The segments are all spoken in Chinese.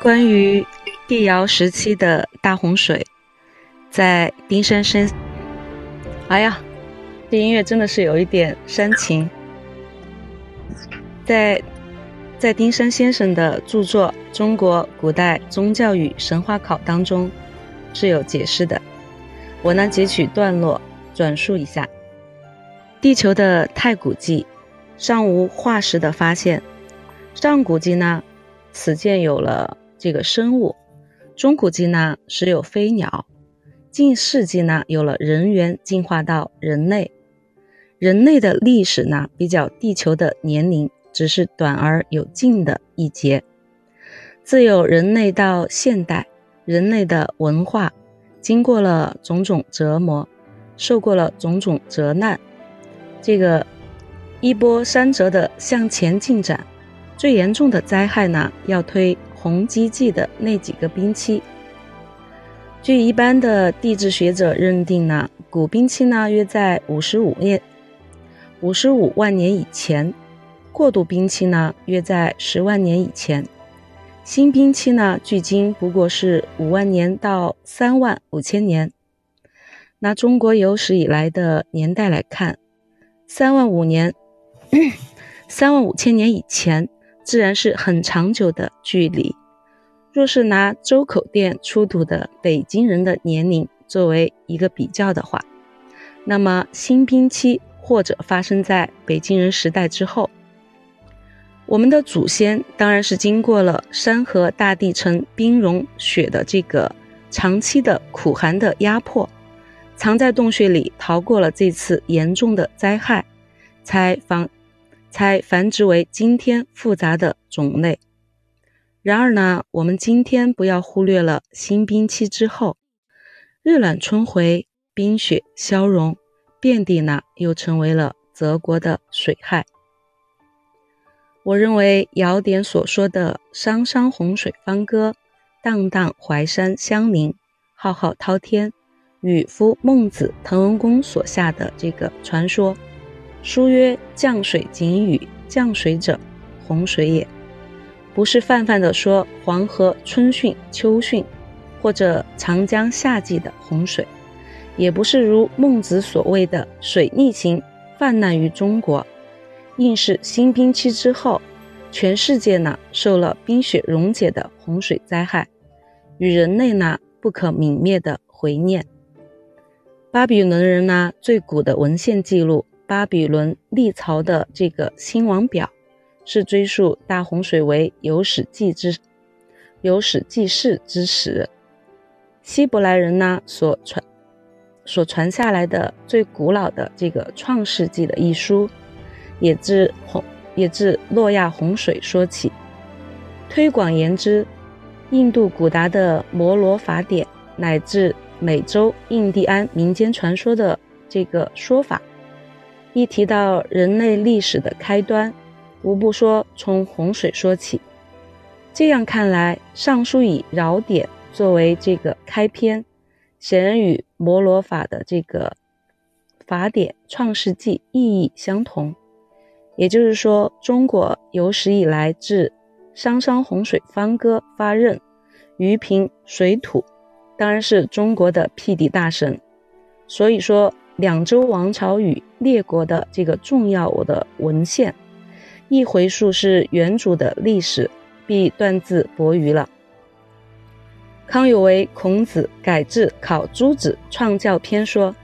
关于帝尧时期的大洪水，在丁山生，哎呀，这音乐真的是有一点煽情。在在丁山先生的著作《中国古代宗教与神话考》当中是有解释的，我呢截取段落转述一下：地球的太古纪尚无化石的发现，上古纪呢，此见有了。这个生物，中古纪呢时有飞鸟，近世纪呢有了人猿进化到人类，人类的历史呢比较地球的年龄只是短而有尽的一节。自有人类到现代，人类的文化经过了种种折磨，受过了种种折难，这个一波三折的向前进展。最严重的灾害呢要推。红基纪的那几个冰期，据一般的地质学者认定呢，古冰期呢约在五十五年、五十五万年以前，过渡冰期呢约在十万年以前，新冰期呢距今不过是五万年到三万五千年。拿中国有史以来的年代来看，三万五年、三万五千年以前。自然是很长久的距离。若是拿周口店出土的北京人的年龄作为一个比较的话，那么新冰期或者发生在北京人时代之后。我们的祖先当然是经过了山河大地层冰融雪的这个长期的苦寒的压迫，藏在洞穴里逃过了这次严重的灾害，才防。才繁殖为今天复杂的种类。然而呢，我们今天不要忽略了新冰期之后，日暖春回，冰雪消融，遍地呢又成为了泽国的水害。我认为尧典所说的“汤汤洪水方歌，荡荡淮山相邻，浩浩滔天”，与夫孟子、滕文公所下的这个传说。书曰：“降水仅雨，降水者，洪水也。”不是泛泛的说黄河春汛、秋汛，或者长江夏季的洪水，也不是如孟子所谓的水逆行泛滥于中国，应是新冰期之后，全世界呢受了冰雪溶解的洪水灾害，与人类呢不可泯灭的回念。巴比伦人呢最古的文献记录。巴比伦历朝的这个兴亡表，是追溯大洪水为有史记之有史记事之时。希伯来人呢所传所传下来的最古老的这个创世纪的一书，也自洪也自诺亚洪水说起。推广言之，印度古达的摩罗法典，乃至美洲印第安民间传说的这个说法。一提到人类历史的开端，无不说从洪水说起。这样看来，尚书以尧典作为这个开篇，显然与摩罗法的这个法典《创世纪》意义相同。也就是说，中国有史以来至商商洪水方歌发任，余平水土，当然是中国的辟地大神。所以说。两周王朝与列国的这个重要我的文献，一回述是原主的历史，必断字伯鱼了。康有为孔子改制考诸子创教篇说：“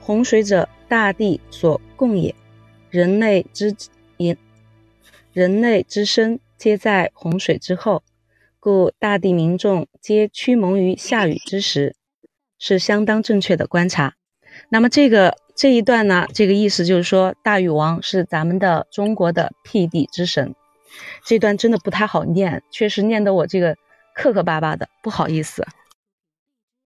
洪水者，大地所共也。人类之言，人类之生皆在洪水之后，故大地民众皆趋蒙于下雨之时，是相当正确的观察。”那么这个这一段呢，这个意思就是说，大禹王是咱们的中国的辟地之神。这段真的不太好念，确实念得我这个磕磕巴巴的，不好意思。